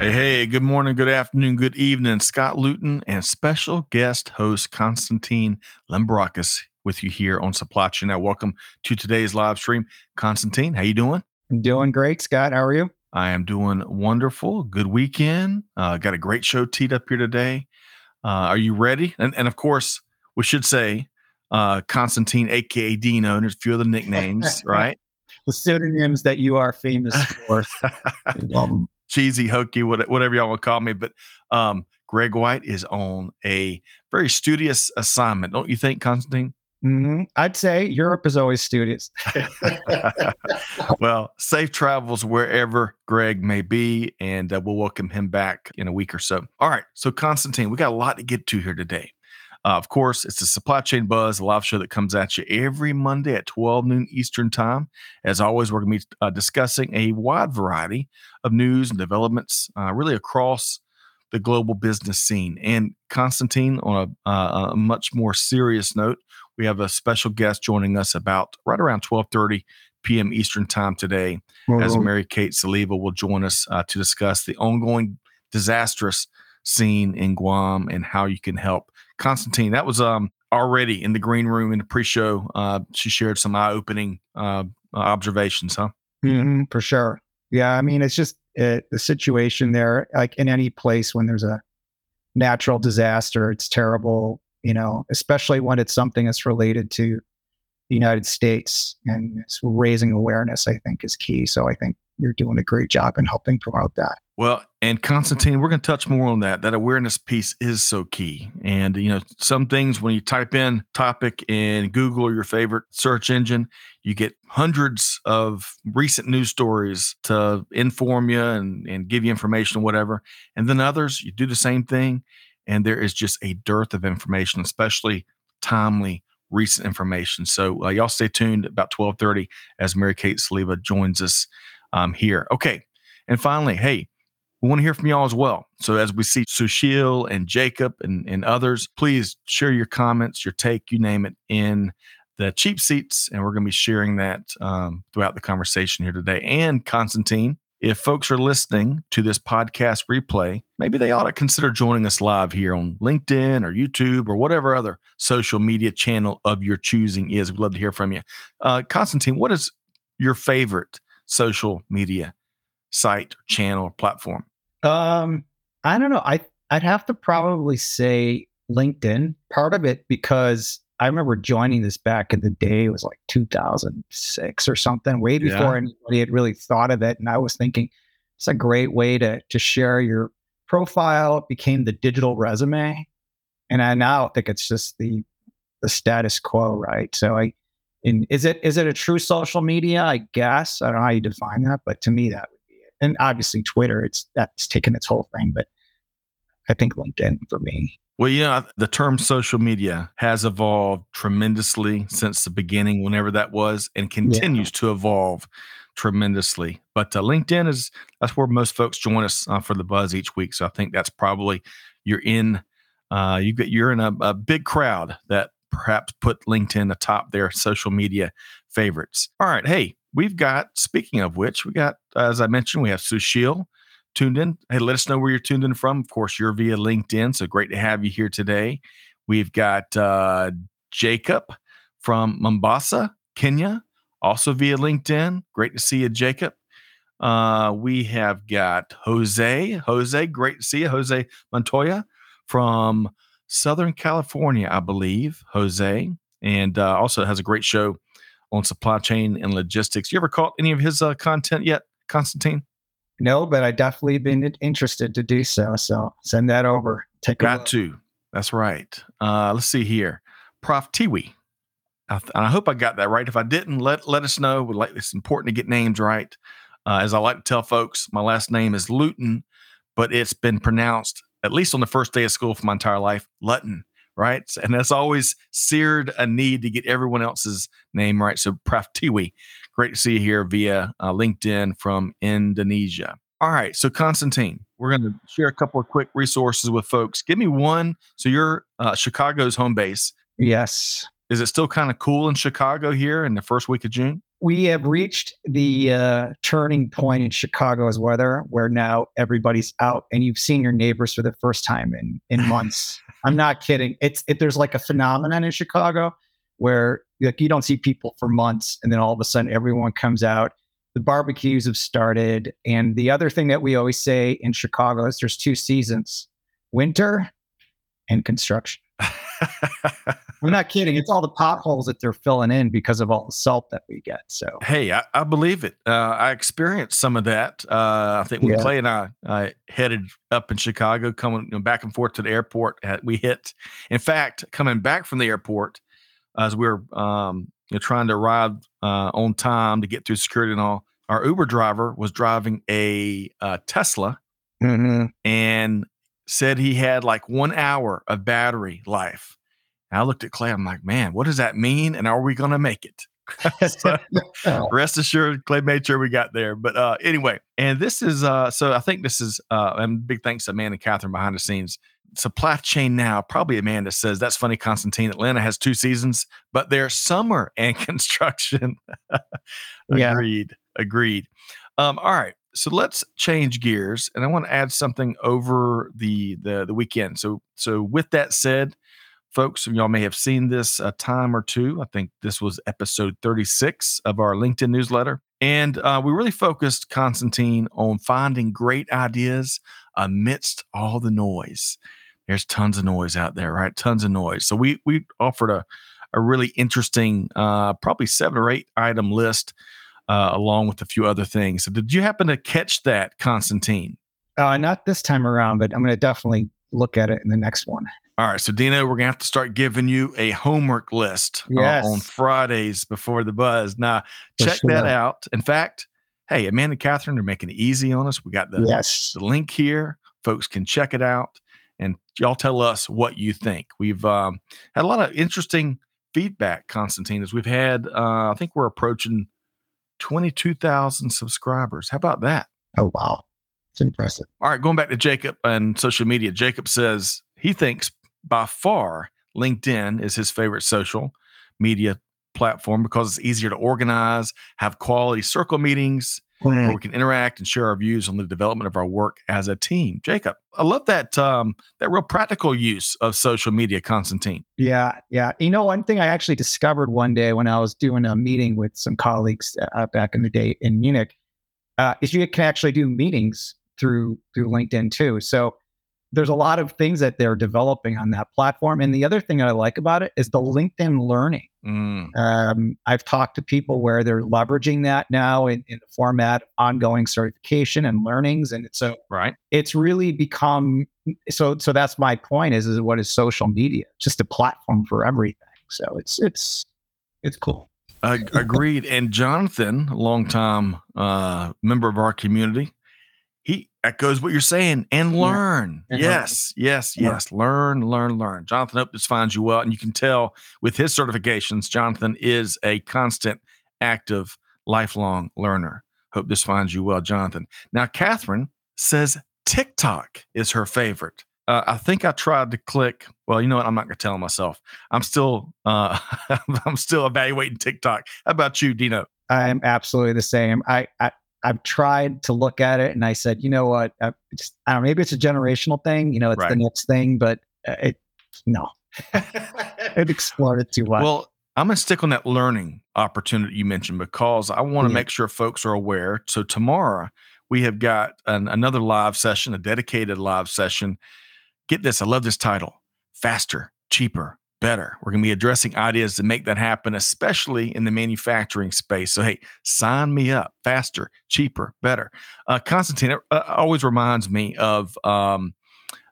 Hey, hey, good morning, good afternoon, good evening. Scott Luton and special guest host Constantine Limberakis with you here on Supply Chain. Now, welcome to today's live stream. Constantine, how you doing? I'm doing great, Scott. How are you? I am doing wonderful. Good weekend. Uh, got a great show teed up here today. Uh, are you ready? And, and of course, we should say uh, Constantine, aka Dino, and there's a few other nicknames, right? the pseudonyms that you are famous for. um, Cheesy, hokey, whatever y'all want to call me. But um, Greg White is on a very studious assignment, don't you think, Constantine? Mm-hmm. I'd say Europe is always studious. well, safe travels wherever Greg may be, and uh, we'll welcome him back in a week or so. All right. So, Constantine, we got a lot to get to here today. Uh, of course, it's the Supply Chain Buzz, a live show that comes at you every Monday at 12 noon Eastern Time. As always, we're going to be uh, discussing a wide variety of news and developments, uh, really across the global business scene. And Constantine, on a, uh, a much more serious note, we have a special guest joining us about right around 12:30 p.m. Eastern Time today, mm-hmm. as Mary Kate Soliva will join us uh, to discuss the ongoing disastrous scene in Guam and how you can help. Constantine, that was um already in the green room in the pre-show. Uh, she shared some eye-opening uh, observations, huh? Mm-hmm, for sure. Yeah, I mean, it's just uh, the situation there. Like in any place when there's a natural disaster, it's terrible. You know, especially when it's something that's related to the United States and raising awareness. I think is key. So I think you're doing a great job in helping promote that. Well, and Constantine, we're going to touch more on that. That awareness piece is so key. And, you know, some things when you type in topic in Google or your favorite search engine, you get hundreds of recent news stories to inform you and, and give you information, whatever. And then others, you do the same thing. And there is just a dearth of information, especially timely recent information. So uh, y'all stay tuned about 1230 as Mary Kate Soliva joins us um, here. Okay. And finally, hey, we want to hear from y'all as well. So as we see Sushil and Jacob and, and others, please share your comments, your take, you name it, in the cheap seats. And we're going to be sharing that um, throughout the conversation here today. And Constantine, if folks are listening to this podcast replay, maybe they ought to consider joining us live here on LinkedIn or YouTube or whatever other social media channel of your choosing is. We'd love to hear from you. Uh, Constantine, what is your favorite social media site, channel, platform? Um, I don't know. I I'd have to probably say LinkedIn. Part of it because I remember joining this back in the day. It was like 2006 or something, way before yeah. anybody had really thought of it. And I was thinking it's a great way to to share your profile. It became the digital resume, and I now think it's just the the status quo, right? So I, in is it is it a true social media? I guess I don't know how you define that, but to me that and obviously Twitter, it's that's taken its whole thing, but I think LinkedIn for me. Well, yeah, the term social media has evolved tremendously since the beginning, whenever that was, and continues yeah. to evolve tremendously. But uh, LinkedIn is that's where most folks join us uh, for the buzz each week. So I think that's probably you're in uh, you get you're in a, a big crowd that perhaps put LinkedIn atop their social media favorites. All right, hey, we've got, speaking of which, we got, as I mentioned, we have Sushil tuned in. Hey, let us know where you're tuned in from. Of course, you're via LinkedIn. So great to have you here today. We've got uh, Jacob from Mombasa, Kenya, also via LinkedIn. Great to see you, Jacob. Uh, we have got Jose. Jose, great to see you. Jose Montoya from Southern California, I believe. Jose. And uh, also has a great show on supply chain and logistics. You ever caught any of his uh, content yet, Constantine? No, but I definitely been interested to do so. So send that over. Take got to. That's right. Uh, let's see here, Prof. Tiwi. I, th- I, hope I got that right. If I didn't, let let us know. We Like it's important to get names right. Uh, as I like to tell folks, my last name is Luton, but it's been pronounced at least on the first day of school for my entire life, Lutton, right? And that's always seared a need to get everyone else's name right. So, Prof. Tiwi, great to see you here via uh, LinkedIn from Indonesia. All right. So, Constantine, we're going to share a couple of quick resources with folks. Give me one. So, you're uh, Chicago's home base. Yes. Is it still kind of cool in Chicago here in the first week of June? We have reached the uh, turning point in Chicago's weather where now everybody's out and you've seen your neighbors for the first time in, in months. I'm not kidding. It's it, there's like a phenomenon in Chicago where like you don't see people for months and then all of a sudden everyone comes out the barbecues have started. And the other thing that we always say in Chicago is there's two seasons winter and construction. I'm not kidding. It's all the potholes that they're filling in because of all the salt that we get. So, hey, I, I believe it. Uh, I experienced some of that. Uh, I think when yeah. Clay and I uh, headed up in Chicago, coming you know, back and forth to the airport, uh, we hit. In fact, coming back from the airport, as we were um, you know, trying to arrive uh, on time to get through security and all, our Uber driver was driving a uh, Tesla mm-hmm. and said he had like one hour of battery life. And I looked at Clay. I'm like, man, what does that mean? And are we going to make it? so, rest assured, Clay made sure we got there. But uh, anyway, and this is uh, so I think this is uh, and big thanks to Amanda and Catherine behind the scenes. Supply chain now, probably Amanda says that's funny. Constantine, Atlanta has two seasons, but they're summer and construction. agreed, yeah. agreed. Um, all right, so let's change gears, and I want to add something over the the the weekend. So so with that said, folks, y'all may have seen this a time or two. I think this was episode 36 of our LinkedIn newsletter. And uh, we really focused, Constantine, on finding great ideas amidst all the noise. There's tons of noise out there, right? Tons of noise. So we we offered a, a really interesting, uh, probably seven or eight item list, uh, along with a few other things. So did you happen to catch that, Constantine? Uh, not this time around, but I'm going to definitely look at it in the next one. All right, so Dino, we're gonna have to start giving you a homework list yes. uh, on Fridays before the buzz. Now, check sure. that out. In fact, hey, Amanda and Catherine are making it easy on us. We got the, yes. the link here. Folks can check it out, and y'all tell us what you think. We've um, had a lot of interesting feedback, Constantine, as we've had. Uh, I think we're approaching twenty-two thousand subscribers. How about that? Oh wow, it's impressive. All right, going back to Jacob and social media. Jacob says he thinks by far, LinkedIn is his favorite social media platform because it's easier to organize, have quality circle meetings where we can interact and share our views on the development of our work as a team. Jacob, I love that um, that real practical use of social media, Constantine. Yeah, yeah. You know, one thing I actually discovered one day when I was doing a meeting with some colleagues uh, back in the day in Munich uh, is you can actually do meetings through through LinkedIn too. So there's a lot of things that they're developing on that platform. And the other thing that I like about it is the LinkedIn learning. Mm. Um, I've talked to people where they're leveraging that now in, in, the format ongoing certification and learnings. And so right. it's really become so so that's my point is, is what is social media? Just a platform for everything. So it's it's it's cool. Uh, agreed. And Jonathan, a longtime uh, member of our community, echoes what you're saying and learn. Yeah. Yes, yes, yes. Learn, learn, learn. Jonathan hope this finds you well. And you can tell with his certifications, Jonathan is a constant, active, lifelong learner. Hope this finds you well, Jonathan. Now, Catherine says TikTok is her favorite. Uh, I think I tried to click. Well, you know what? I'm not going to tell myself. I'm still, uh, I'm still evaluating TikTok. How about you, Dino? I'm absolutely the same. I, I I've tried to look at it and I said, you know what? I, just, I don't know, maybe it's a generational thing. You know, it's right. the next thing, but uh, it, no, it exploded too much. Well, I'm going to stick on that learning opportunity you mentioned because I want to yeah. make sure folks are aware. So tomorrow we have got an, another live session, a dedicated live session. Get this. I love this title faster, cheaper, better. We're going to be addressing ideas to make that happen, especially in the manufacturing space. So, hey, sign me up faster, cheaper, better. Uh, Constantine uh, always reminds me of um,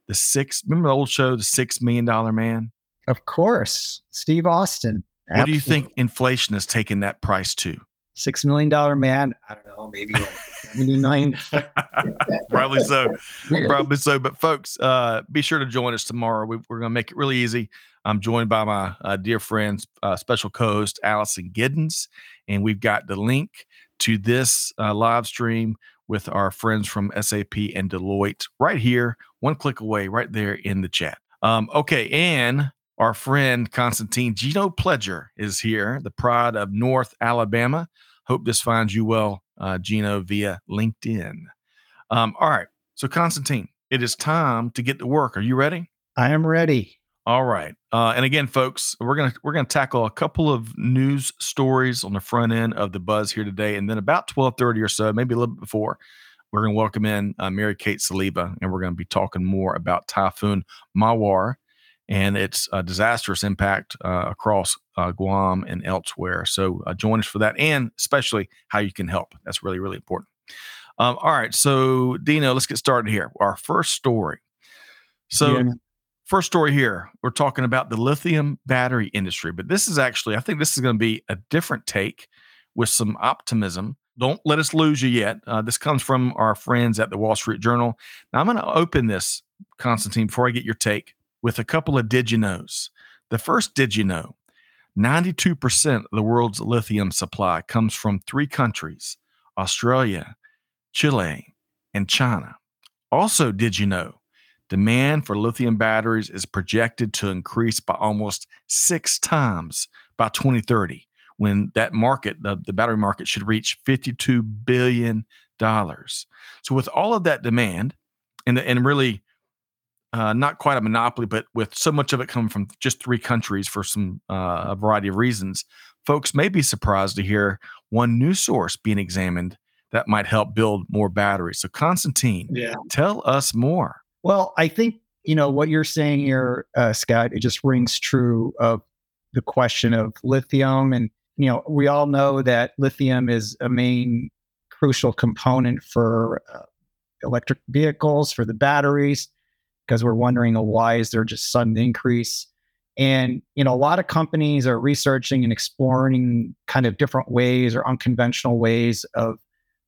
the six, remember the old show, The Six Million Dollar Man? Of course, Steve Austin. What Absolutely. do you think inflation has taken that price to? six million dollar man. I don't know, maybe like 79. Probably so. Probably so. But folks, uh, be sure to join us tomorrow. We, are going to make it really easy. I'm joined by my uh, dear friends, uh, special co-host Allison Giddens, and we've got the link to this uh, live stream with our friends from SAP and Deloitte right here, one click away, right there in the chat. Um, okay, and our friend Constantine Gino Pledger is here, the pride of North Alabama. Hope this finds you well, uh, Gino, via LinkedIn. Um, all right, so Constantine, it is time to get to work. Are you ready? I am ready. All right, uh, and again, folks, we're gonna we're gonna tackle a couple of news stories on the front end of the buzz here today, and then about twelve thirty or so, maybe a little bit before, we're gonna welcome in uh, Mary Kate Soliva, and we're gonna be talking more about Typhoon Mawar and its uh, disastrous impact uh, across uh, Guam and elsewhere. So uh, join us for that, and especially how you can help. That's really, really important. Um, all right, so Dino, let's get started here. Our first story. So, yeah. First story here, we're talking about the lithium battery industry, but this is actually, I think this is going to be a different take with some optimism. Don't let us lose you yet. Uh, this comes from our friends at the Wall Street Journal. Now, I'm going to open this, Constantine, before I get your take with a couple of did you knows. The first did you know 92% of the world's lithium supply comes from three countries Australia, Chile, and China. Also, did you know demand for lithium batteries is projected to increase by almost six times by 2030 when that market, the, the battery market, should reach $52 billion. So, with all of that demand, and, and really uh, not quite a monopoly, but with so much of it coming from just three countries for some uh, a variety of reasons, folks may be surprised to hear one new source being examined that might help build more batteries. So, Constantine, yeah. tell us more. Well, I think you know what you're saying here, uh, Scott. It just rings true of the question of lithium, and you know we all know that lithium is a main crucial component for uh, electric vehicles for the batteries because we're wondering oh, why is there just sudden increase and you know a lot of companies are researching and exploring kind of different ways or unconventional ways of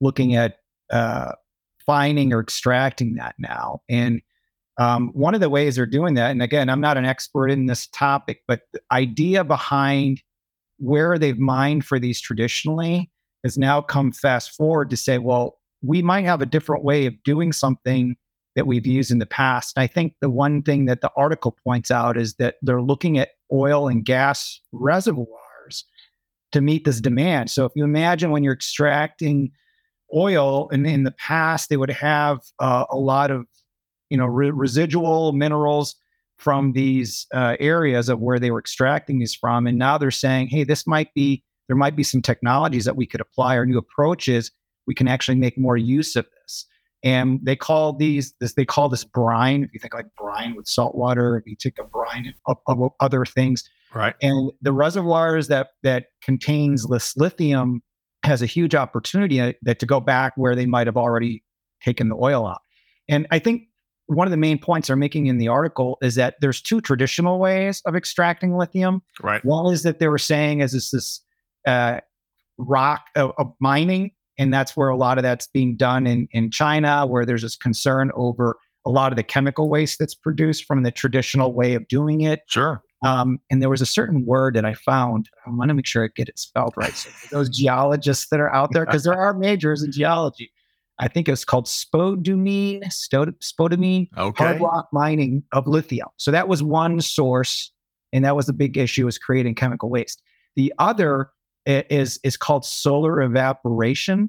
looking at uh, finding or extracting that now and um, one of the ways they're doing that and again i'm not an expert in this topic but the idea behind where they've mined for these traditionally has now come fast forward to say well we might have a different way of doing something that we've used in the past. I think the one thing that the article points out is that they're looking at oil and gas reservoirs to meet this demand. So if you imagine when you're extracting oil, and in the past they would have uh, a lot of you know re- residual minerals from these uh, areas of where they were extracting these from, and now they're saying, hey, this might be there might be some technologies that we could apply or new approaches. We can actually make more use of this. And they call these this they call this brine. If you think like brine with salt water if you take a brine of, of other things. Right. And the reservoirs that that contains this lithium has a huge opportunity uh, that to go back where they might have already taken the oil out and i think one of the main points they're making in the article is that there's two traditional ways of extracting lithium right one is that they were saying as this this uh, rock uh, mining and that's where a lot of that's being done in, in China, where there's this concern over a lot of the chemical waste that's produced from the traditional way of doing it. Sure. Um, and there was a certain word that I found. I want to make sure I get it spelled right. So those geologists that are out there, because there are majors in geology. I think it's called spodumene, spodumene, okay. hard rock mining of lithium. So that was one source, and that was the big issue: is creating chemical waste. The other is is called solar evaporation,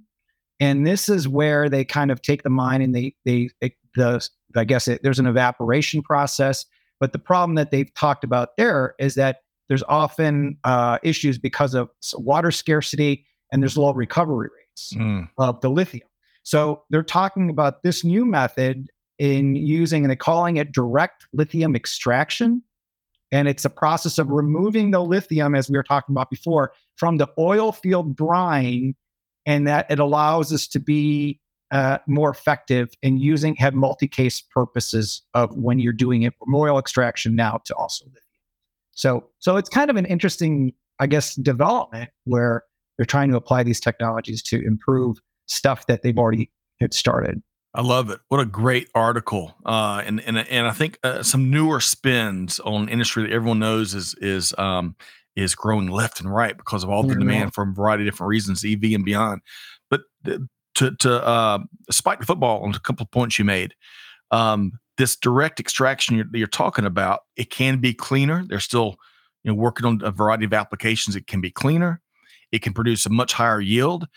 and this is where they kind of take the mine and they they, the I guess it, there's an evaporation process, but the problem that they've talked about there is that there's often uh, issues because of water scarcity and there's low recovery rates mm. of the lithium. So they're talking about this new method in using, and they're calling it direct lithium extraction. And it's a process of removing the lithium, as we were talking about before, from the oil field brine, and that it allows us to be uh, more effective in using have multi-case purposes of when you're doing it from oil extraction now to also lithium. So, so it's kind of an interesting, I guess, development where they're trying to apply these technologies to improve stuff that they've already had started. I love it. What a great article, uh, and and and I think uh, some newer spins on industry that everyone knows is is um, is growing left and right because of all the demand from a variety of different reasons, EV and beyond. But to to uh, spike the football on a couple of points you made, um, this direct extraction you're, you're talking about, it can be cleaner. They're still you know working on a variety of applications. It can be cleaner. It can produce a much higher yield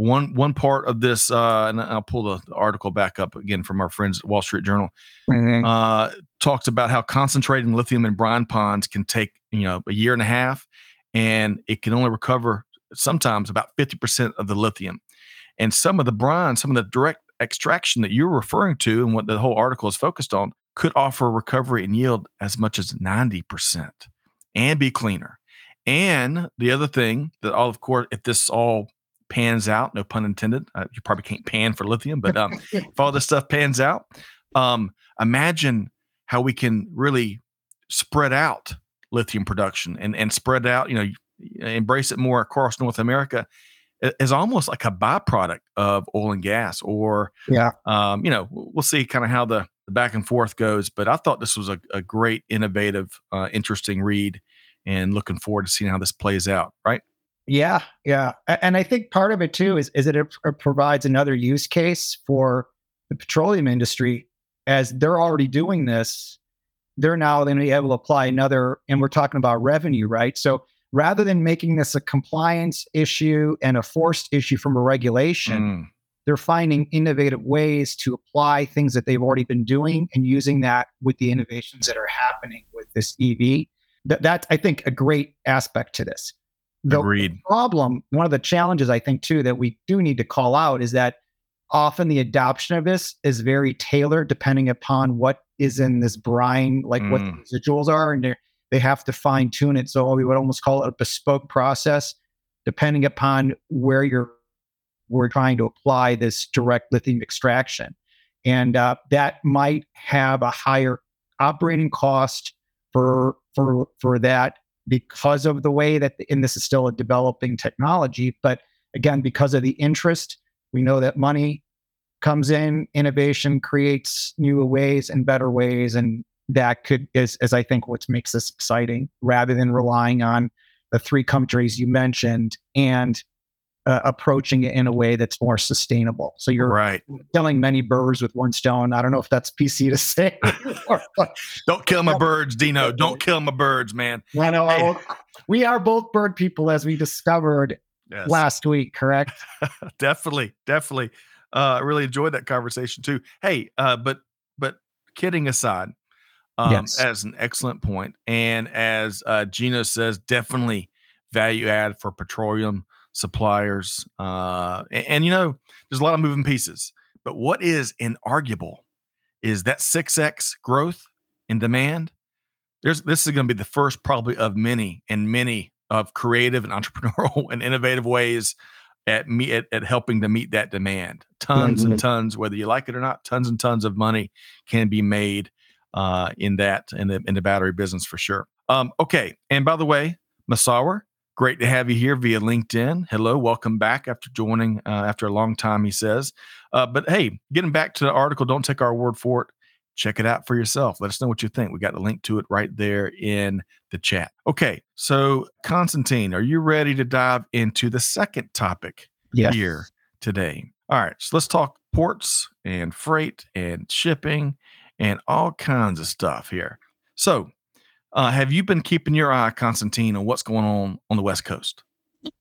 one one part of this, uh, and I'll pull the, the, article back up again from our friends at Wall Street Journal. Mm-hmm. Uh, talks about how concentrating lithium in brine ponds can take you know a year and a half, and it can only recover sometimes about fifty percent of the lithium. And some of the brine, some of the direct extraction that you're referring to, and what the whole article is focused on, could offer recovery and yield as much as ninety percent, and be cleaner. And the other thing that all of course, if this all pans out, no pun intended. Uh, you probably can't pan for lithium, but um, if all this stuff pans out, um, imagine how we can really spread out lithium production and and spread out. You know, embrace it more across North America as almost like a byproduct of oil and gas. Or yeah, um, you know, we'll see kind of how the, the back and forth goes. But I thought this was a, a great, innovative, uh, interesting read, and looking forward to seeing how this plays out. Right. Yeah, yeah, and I think part of it too is is that it, it provides another use case for the petroleum industry as they're already doing this. They're now going to be able to apply another, and we're talking about revenue, right? So rather than making this a compliance issue and a forced issue from a regulation, mm. they're finding innovative ways to apply things that they've already been doing and using that with the innovations that are happening with this EV. That, that's, I think, a great aspect to this. The Agreed. problem, one of the challenges I think too that we do need to call out is that often the adoption of this is very tailored depending upon what is in this brine, like mm. what the residuals are, and they have to fine tune it. So we would almost call it a bespoke process, depending upon where you're we're trying to apply this direct lithium extraction, and uh, that might have a higher operating cost for for for that because of the way that, and this is still a developing technology, but again, because of the interest, we know that money comes in, innovation creates new ways and better ways. And that could, is, is I think what makes this exciting rather than relying on the three countries you mentioned and uh, approaching it in a way that's more sustainable. So you're right. killing many birds with one stone. I don't know if that's PC to say. don't kill my birds, Dino. Don't kill my birds, man. I know. Hey. We are both bird people, as we discovered yes. last week. Correct? definitely, definitely. Uh, I really enjoyed that conversation too. Hey, uh, but but kidding aside, um, yes. as an excellent point, and as uh, Gino says, definitely value add for petroleum suppliers. Uh, and, and, you know, there's a lot of moving pieces. But what is inarguable is that 6x growth in demand. There's this is going to be the first probably of many and many of creative and entrepreneurial and innovative ways at me at, at helping to meet that demand. Tons mm-hmm. and tons, whether you like it or not, tons and tons of money can be made uh, in that in the in the battery business for sure. Um, okay, and by the way, Masawer, Great to have you here via LinkedIn. Hello, welcome back after joining uh, after a long time, he says. Uh, but hey, getting back to the article, don't take our word for it. Check it out for yourself. Let us know what you think. We got the link to it right there in the chat. Okay, so Constantine, are you ready to dive into the second topic yes. here today? All right, so let's talk ports and freight and shipping and all kinds of stuff here. So, uh, have you been keeping your eye, Constantine, on what's going on on the West Coast?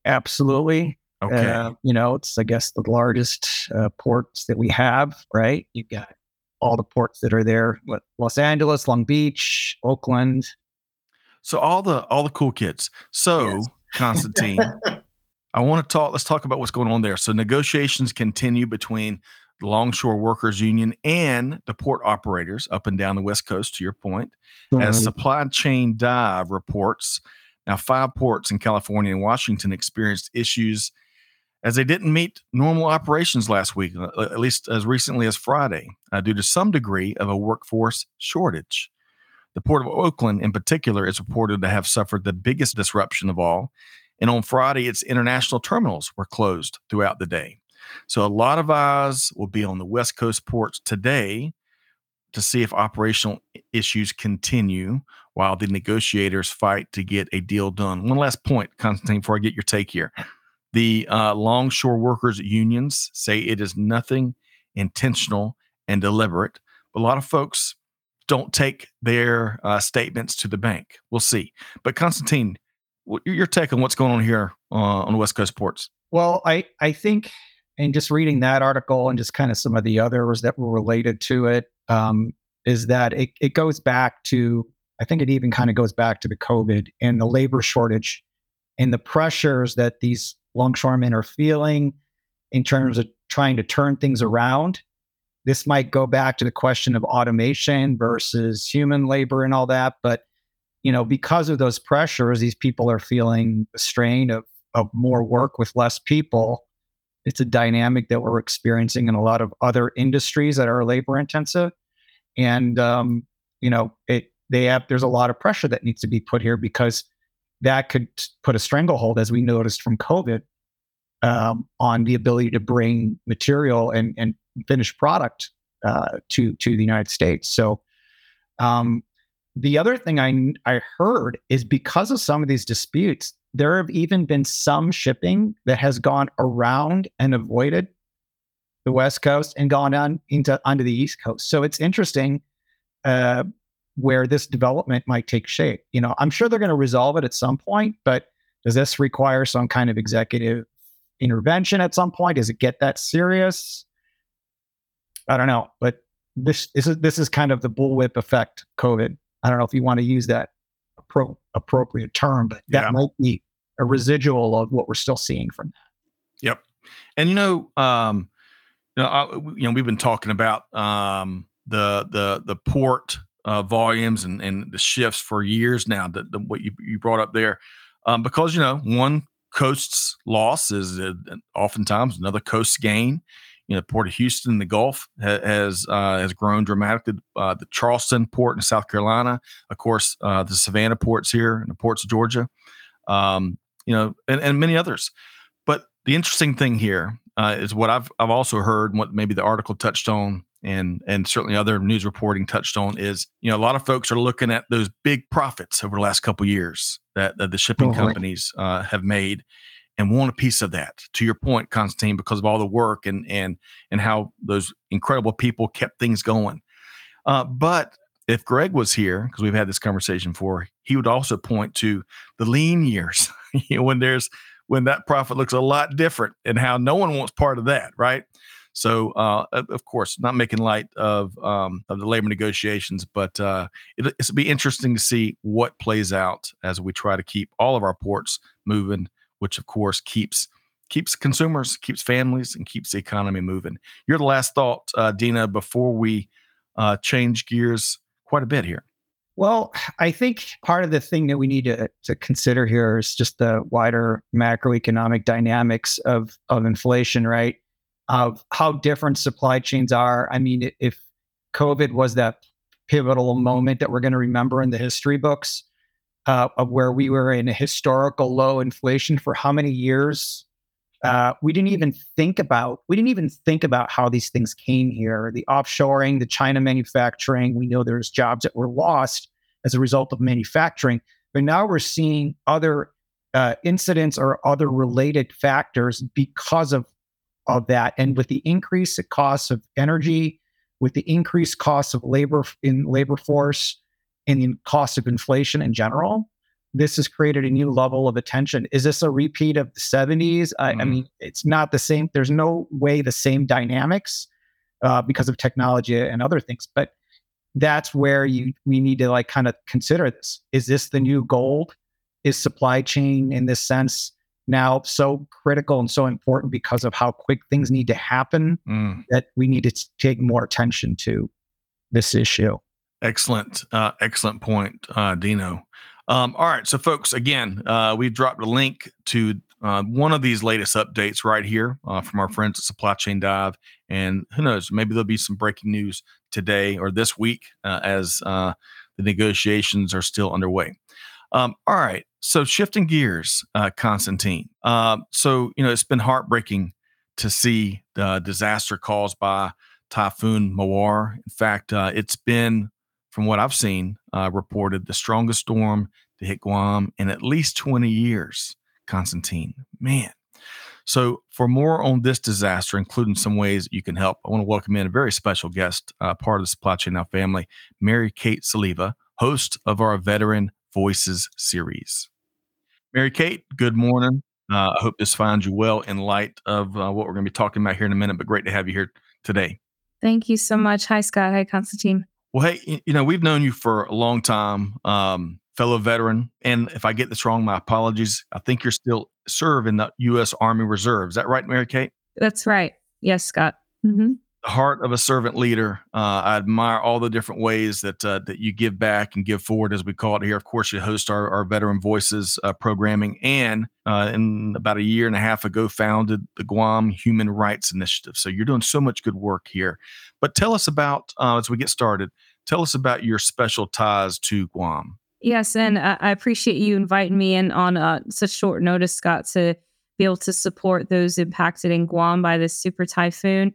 Absolutely. Okay. Uh, you know, it's I guess the largest uh, ports that we have, right? You've got all the ports that are there: what, Los Angeles, Long Beach, Oakland. So all the all the cool kids. So yes. Constantine, I want to talk. Let's talk about what's going on there. So negotiations continue between the Longshore Workers Union and the port operators up and down the West Coast, to your point, mm-hmm. as Supply Chain Dive reports. Now, five ports in California and Washington experienced issues as they didn't meet normal operations last week, uh, at least as recently as Friday, uh, due to some degree of a workforce shortage. The Port of Oakland, in particular, is reported to have suffered the biggest disruption of all And on Friday, its international terminals were closed throughout the day. So a lot of eyes will be on the West Coast ports today to see if operational issues continue while the negotiators fight to get a deal done. One last point, Constantine, before I get your take here. The uh, longshore workers unions say it is nothing intentional and deliberate. But a lot of folks don't take their uh, statements to the bank. We'll see. But Constantine, your take on what's going on here uh, on the West Coast ports? Well, I I think, and just reading that article and just kind of some of the others that were related to it, um, is that it it goes back to I think it even kind of goes back to the COVID and the labor shortage and the pressures that these longshoremen are feeling in terms of trying to turn things around. This might go back to the question of automation versus human labor and all that. But, you know, because of those pressures, these people are feeling the strain of, of more work with less people. It's a dynamic that we're experiencing in a lot of other industries that are labor intensive. And, um, you know, it, they have, there's a lot of pressure that needs to be put here because that could put a stranglehold, as we noticed from COVID, um, on the ability to bring material and, and finished product uh, to to the United States. So, um, the other thing I I heard is because of some of these disputes, there have even been some shipping that has gone around and avoided the West Coast and gone on into onto the East Coast. So it's interesting uh, where this development might take shape. You know, I'm sure they're going to resolve it at some point, but does this require some kind of executive intervention at some point? Does it get that serious? I don't know, but this, this is this is kind of the bullwhip effect. COVID. I don't know if you want to use that appro- appropriate term, but that yeah. might be a residual of what we're still seeing from that. Yep, and you know, um, you know, I, you know, we've been talking about um, the the the port uh, volumes and and the shifts for years now. That what you you brought up there, um, because you know, one coast's loss is uh, oftentimes another coast's gain. You know, Port of Houston, the Gulf ha- has uh, has grown dramatically. Uh, the Charleston port in South Carolina, of course, uh, the Savannah ports here, and the ports of Georgia, um, you know, and, and many others. But the interesting thing here uh, is what I've I've also heard, what maybe the article touched on, and and certainly other news reporting touched on is you know a lot of folks are looking at those big profits over the last couple years that, that the shipping oh, companies uh, have made and want a piece of that. To your point, Constantine, because of all the work and and and how those incredible people kept things going. Uh, but if Greg was here, because we've had this conversation before, he would also point to the lean years, you know, when there's when that profit looks a lot different, and how no one wants part of that, right? So, uh, of course, not making light of um, of the labor negotiations, but uh, it, it'll be interesting to see what plays out as we try to keep all of our ports moving which of course keeps keeps consumers, keeps families, and keeps the economy moving. You're the last thought, uh, Dina, before we uh, change gears quite a bit here. Well, I think part of the thing that we need to, to consider here is just the wider macroeconomic dynamics of, of inflation, right? Of how different supply chains are. I mean, if COVID was that pivotal moment that we're going to remember in the history books, uh, of where we were in a historical low inflation for how many years? Uh, we didn't even think about we didn't even think about how these things came here. The offshoring, the China manufacturing. We know there's jobs that were lost as a result of manufacturing, but now we're seeing other uh, incidents or other related factors because of of that. And with the increase in costs of energy, with the increased costs of labor in labor force, and the cost of inflation in general, this has created a new level of attention. Is this a repeat of the 70s? I, mm. I mean, it's not the same. There's no way the same dynamics uh, because of technology and other things. But that's where you we need to like kind of consider this. Is this the new gold? Is supply chain in this sense now so critical and so important because of how quick things need to happen mm. that we need to take more attention to this issue? Excellent, uh, excellent point, uh, Dino. Um, all right, so folks, again, uh, we dropped a link to uh, one of these latest updates right here uh, from our friends at Supply Chain Dive, and who knows, maybe there'll be some breaking news today or this week uh, as the negotiations are still underway. Um, all right, So shifting gears, uh, Constantine. Uh, so you know it's been heartbreaking to see the disaster caused by Typhoon Mawar. In fact, uh, it's been, from what I've seen, uh, reported the strongest storm to hit Guam in at least 20 years. Constantine, man. So, for more on this disaster, including some ways you can help, I want to welcome in a very special guest, uh, part of the Supply Chain Now family, Mary Kate Soliva, host of our Veteran Voices series. Mary Kate, good morning. Uh, I hope this finds you well in light of uh, what we're going to be talking about here in a minute, but great to have you here today. Thank you so much. Hi, Scott. Hi, Constantine. Well, hey, you know, we've known you for a long time, um, fellow veteran. And if I get this wrong, my apologies. I think you're still serve in the U.S. Army Reserve. Is that right, Mary Kate? That's right. Yes, Scott. Mm-hmm heart of a servant leader. Uh, I admire all the different ways that uh, that you give back and give forward, as we call it here. Of course, you host our, our Veteran Voices uh, programming, and uh, in about a year and a half ago, founded the Guam Human Rights Initiative. So you're doing so much good work here. But tell us about uh, as we get started. Tell us about your special ties to Guam. Yes, and I appreciate you inviting me in on uh, such short notice, Scott, to be able to support those impacted in Guam by this super typhoon.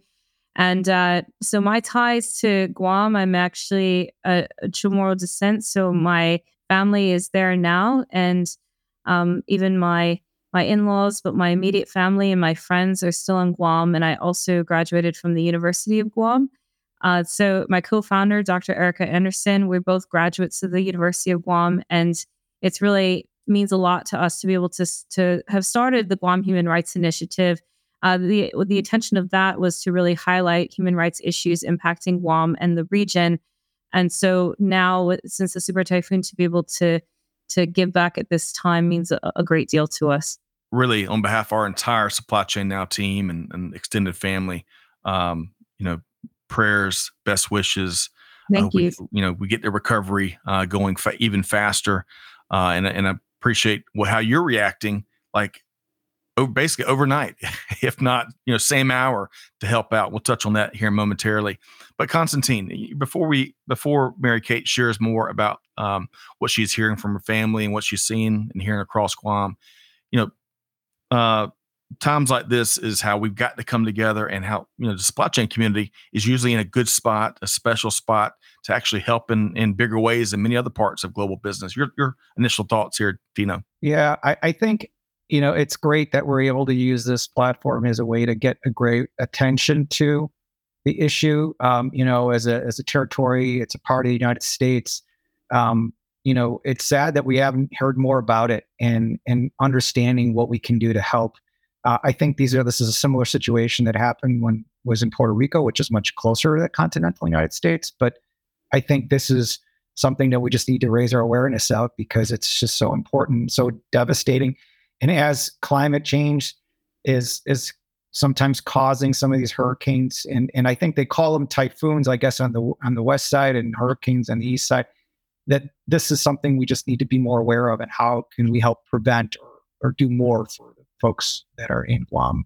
And uh, so my ties to Guam, I'm actually a, a Chamorro descent. So my family is there now. And um, even my my in-laws, but my immediate family and my friends are still in Guam. And I also graduated from the University of Guam. Uh, so my co-founder, Dr. Erica Anderson, we're both graduates of the University of Guam, and it's really means a lot to us to be able to to have started the Guam Human Rights Initiative uh, the the intention of that was to really highlight human rights issues impacting Guam and the region. And so now, since the super typhoon, to be able to to give back at this time means a, a great deal to us. Really, on behalf of our entire supply chain now team and, and extended family, um, you know, prayers, best wishes. Thank uh, you. We, you know, we get the recovery uh, going fa- even faster, uh, and and I appreciate how you're reacting. Like basically overnight, if not, you know, same hour to help out. We'll touch on that here momentarily. But Constantine, before we before Mary Kate shares more about um, what she's hearing from her family and what she's seeing and hearing across Guam, you know, uh, times like this is how we've got to come together and how you know the supply chain community is usually in a good spot, a special spot to actually help in in bigger ways than many other parts of global business. Your your initial thoughts here, Dino? Yeah, I, I think you know, it's great that we're able to use this platform as a way to get a great attention to the issue. Um, you know, as a as a territory, it's a part of the United States. Um, you know, it's sad that we haven't heard more about it and and understanding what we can do to help. Uh, I think these are this is a similar situation that happened when was in Puerto Rico, which is much closer to the continental United States. But I think this is something that we just need to raise our awareness out because it's just so important, so devastating and as climate change is is sometimes causing some of these hurricanes, and and I think they call them typhoons, I guess on the on the west side and hurricanes on the east side, that this is something we just need to be more aware of, and how can we help prevent or, or do more for the folks that are in Guam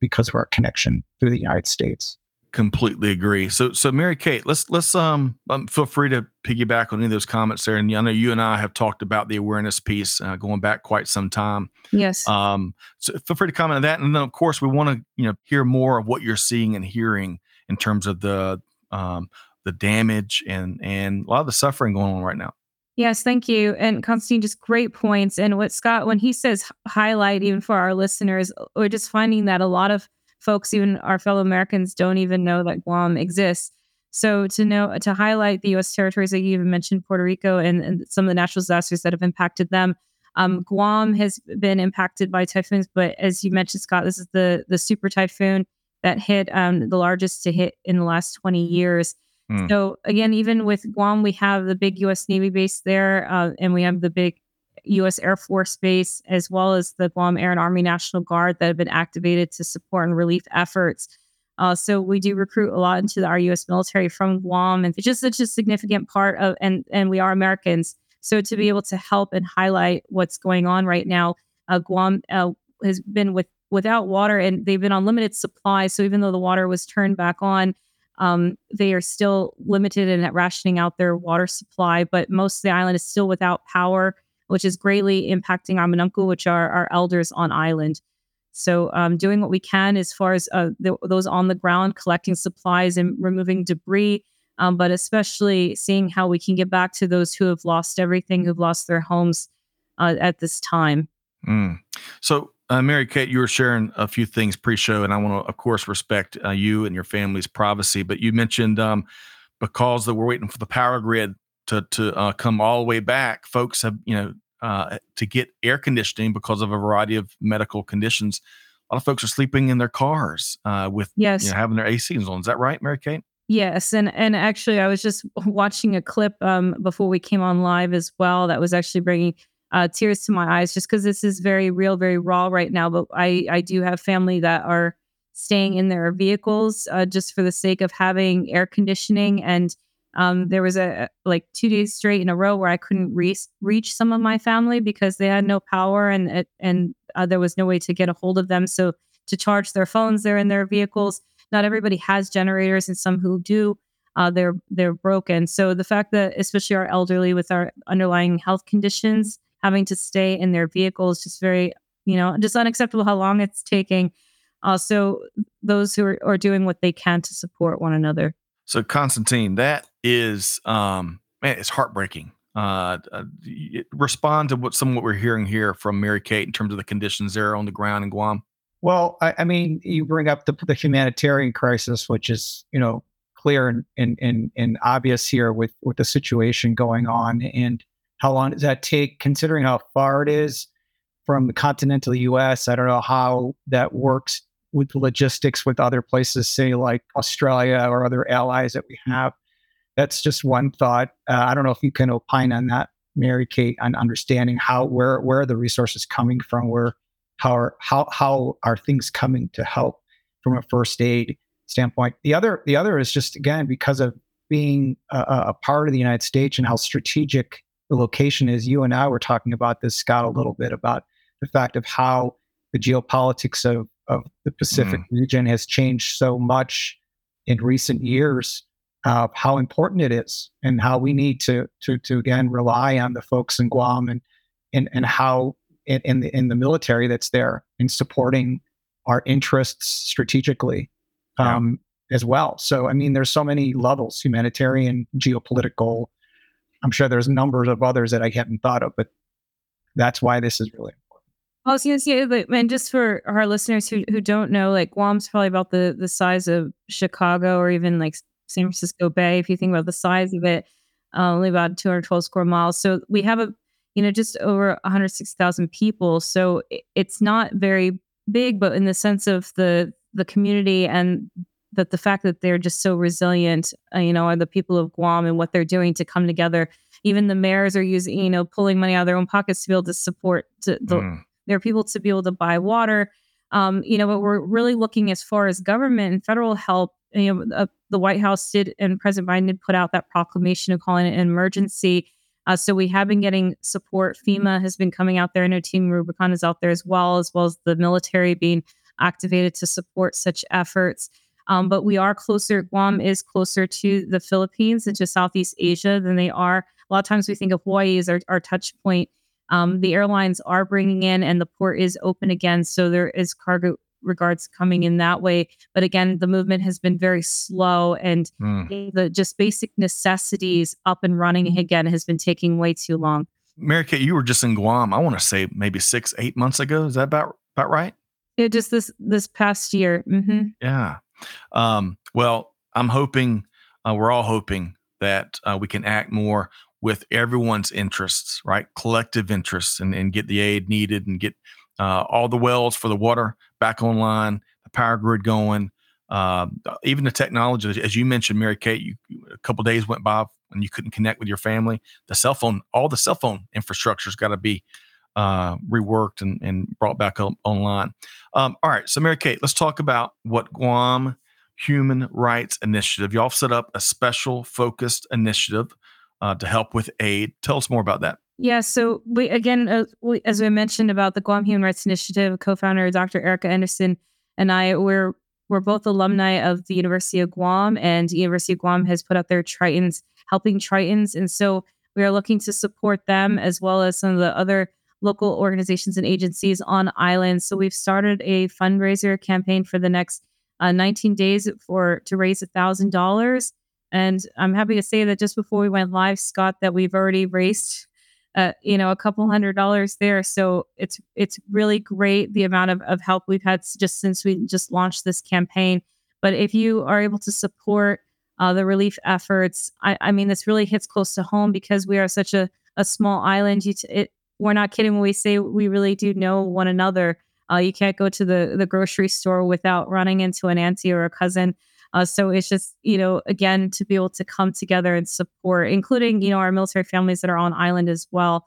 because of our connection through the United States completely agree. So, so Mary Kate, let's let's um, um, feel free to piggyback on any of those comments there. And I know you and I have talked about the awareness piece uh, going back quite some time. Yes. Um, so feel free to comment on that, and then of course we want to you know hear more of what you're seeing and hearing in terms of the um, the damage and and a lot of the suffering going on right now. Yes, thank you. And Constantine, just great points. And what Scott, when he says highlight, even for our listeners, we're just finding that a lot of folks, even our fellow Americans, don't even know that Guam exists. So to know to highlight the U.S. territories that you even mentioned, Puerto Rico, and, and some of the natural disasters that have impacted them. Um, Guam has been impacted by typhoons, but as you mentioned, Scott, this is the the super typhoon that hit um, the largest to hit in the last 20 years. Mm. So again, even with Guam, we have the big U.S. Navy base there, uh, and we have the big U.S. Air Force Base, as well as the Guam Air and Army National Guard that have been activated to support and relief efforts. Uh, so we do recruit a lot into our U.S. military from Guam, and it's just such a significant part of, and and we are Americans. So to be able to help and highlight what's going on right now, uh, Guam uh, has been with without water, and they've been on limited supply. So even though the water was turned back on, um, they are still limited in rationing out their water supply. But most of the island is still without power which is greatly impacting our Amanunku, which are our elders on island. So, um, doing what we can as far as uh, the, those on the ground, collecting supplies and removing debris, um, but especially seeing how we can get back to those who have lost everything, who've lost their homes uh, at this time. Mm. So, uh, Mary Kate, you were sharing a few things pre-show, and I want to, of course, respect uh, you and your family's privacy. But you mentioned um, because that we're waiting for the power grid to to uh, come all the way back, folks have you know uh, to get air conditioning because of a variety of medical conditions. A lot of folks are sleeping in their cars uh, with yes, you know, having their ACs on. Is that right, Mary Kate? Yes, and and actually, I was just watching a clip um, before we came on live as well. That was actually bringing uh, tears to my eyes just because this is very real, very raw right now. But I, I do have family that are staying in their vehicles uh, just for the sake of having air conditioning. And um, there was a like two days straight in a row where I couldn't re- reach some of my family because they had no power and and uh, there was no way to get a hold of them. So to charge their phones, they're in their vehicles. Not everybody has generators, and some who do. Uh, they're they're broken. So the fact that especially our elderly with our underlying health conditions having to stay in their vehicles just very you know just unacceptable how long it's taking also those who are, are doing what they can to support one another so constantine that is um man it's heartbreaking uh, uh respond to what some of what we're hearing here from mary kate in terms of the conditions there on the ground in guam well i, I mean you bring up the, the humanitarian crisis which is you know clear and, and and and obvious here with with the situation going on and how long does that take, considering how far it is from the continental US? I don't know how that works with logistics with other places, say like Australia or other allies that we have. That's just one thought. Uh, I don't know if you can opine on that, Mary Kate, on understanding how where where are the resources coming from, where how are how how are things coming to help from a first aid standpoint. The other the other is just again because of being a, a part of the United States and how strategic the location is. You and I were talking about this, Scott, a little bit about the fact of how the geopolitics of, of the Pacific mm. region has changed so much in recent years. Uh, how important it is, and how we need to to to again rely on the folks in Guam and and and how in, in the in the military that's there in supporting our interests strategically um, yeah. as well. So I mean, there's so many levels: humanitarian, geopolitical, I'm sure there's numbers of others that I haven't thought of, but that's why this is really important. I was going to say, and just for our listeners who who don't know, like Guam's probably about the the size of Chicago or even like San Francisco Bay. If you think about the size of it, uh, only about 212 square miles. So we have a you know just over 160,000 people. So it's not very big, but in the sense of the the community and that the fact that they're just so resilient, uh, you know, are the people of Guam and what they're doing to come together. Even the mayors are using, you know, pulling money out of their own pockets to be able to support to, the, mm. Their people to be able to buy water. Um, you know, but we're really looking as far as government and federal help. You know, uh, the White House did and President Biden did put out that proclamation of calling it an emergency. Uh, so we have been getting support. FEMA has been coming out there. I know Team Rubicon is out there as well, as well as the military being activated to support such efforts. Um, but we are closer, Guam is closer to the Philippines and to Southeast Asia than they are. A lot of times we think of Hawaii as our, our touch point. Um, the airlines are bringing in and the port is open again. So there is cargo regards coming in that way. But again, the movement has been very slow and mm. the just basic necessities up and running again has been taking way too long. Mary Kate, you were just in Guam, I want to say maybe six, eight months ago. Is that about about right? Yeah, just this this past year. Mm-hmm. Yeah. Um, well, I'm hoping, uh, we're all hoping that uh, we can act more with everyone's interests, right? Collective interests, and, and get the aid needed and get uh, all the wells for the water back online, the power grid going. Uh, even the technology, as you mentioned, Mary Kate, you, a couple days went by and you couldn't connect with your family. The cell phone, all the cell phone infrastructure's got to be uh, reworked and, and brought back up online. Um, all right, so Mary Kate, let's talk about what Guam Human Rights Initiative. Y'all set up a special focused initiative uh, to help with aid. Tell us more about that. Yeah, so we again, uh, we, as we mentioned about the Guam Human Rights Initiative, co-founder Dr. Erica Anderson and I, we're we're both alumni of the University of Guam, and University of Guam has put out their Tritons, helping Tritons, and so we are looking to support them as well as some of the other local organizations and agencies on island. So we've started a fundraiser campaign for the next uh, 19 days for to raise a thousand dollars. And I'm happy to say that just before we went live, Scott, that we've already raised, uh, you know, a couple hundred dollars there. So it's it's really great the amount of, of help we've had just since we just launched this campaign. But if you are able to support uh, the relief efforts, I, I mean, this really hits close to home because we are such a, a small island. You t- it, we're not kidding when we say we really do know one another. Uh, you can't go to the the grocery store without running into an auntie or a cousin. Uh, so it's just you know again to be able to come together and support, including you know our military families that are on island as well.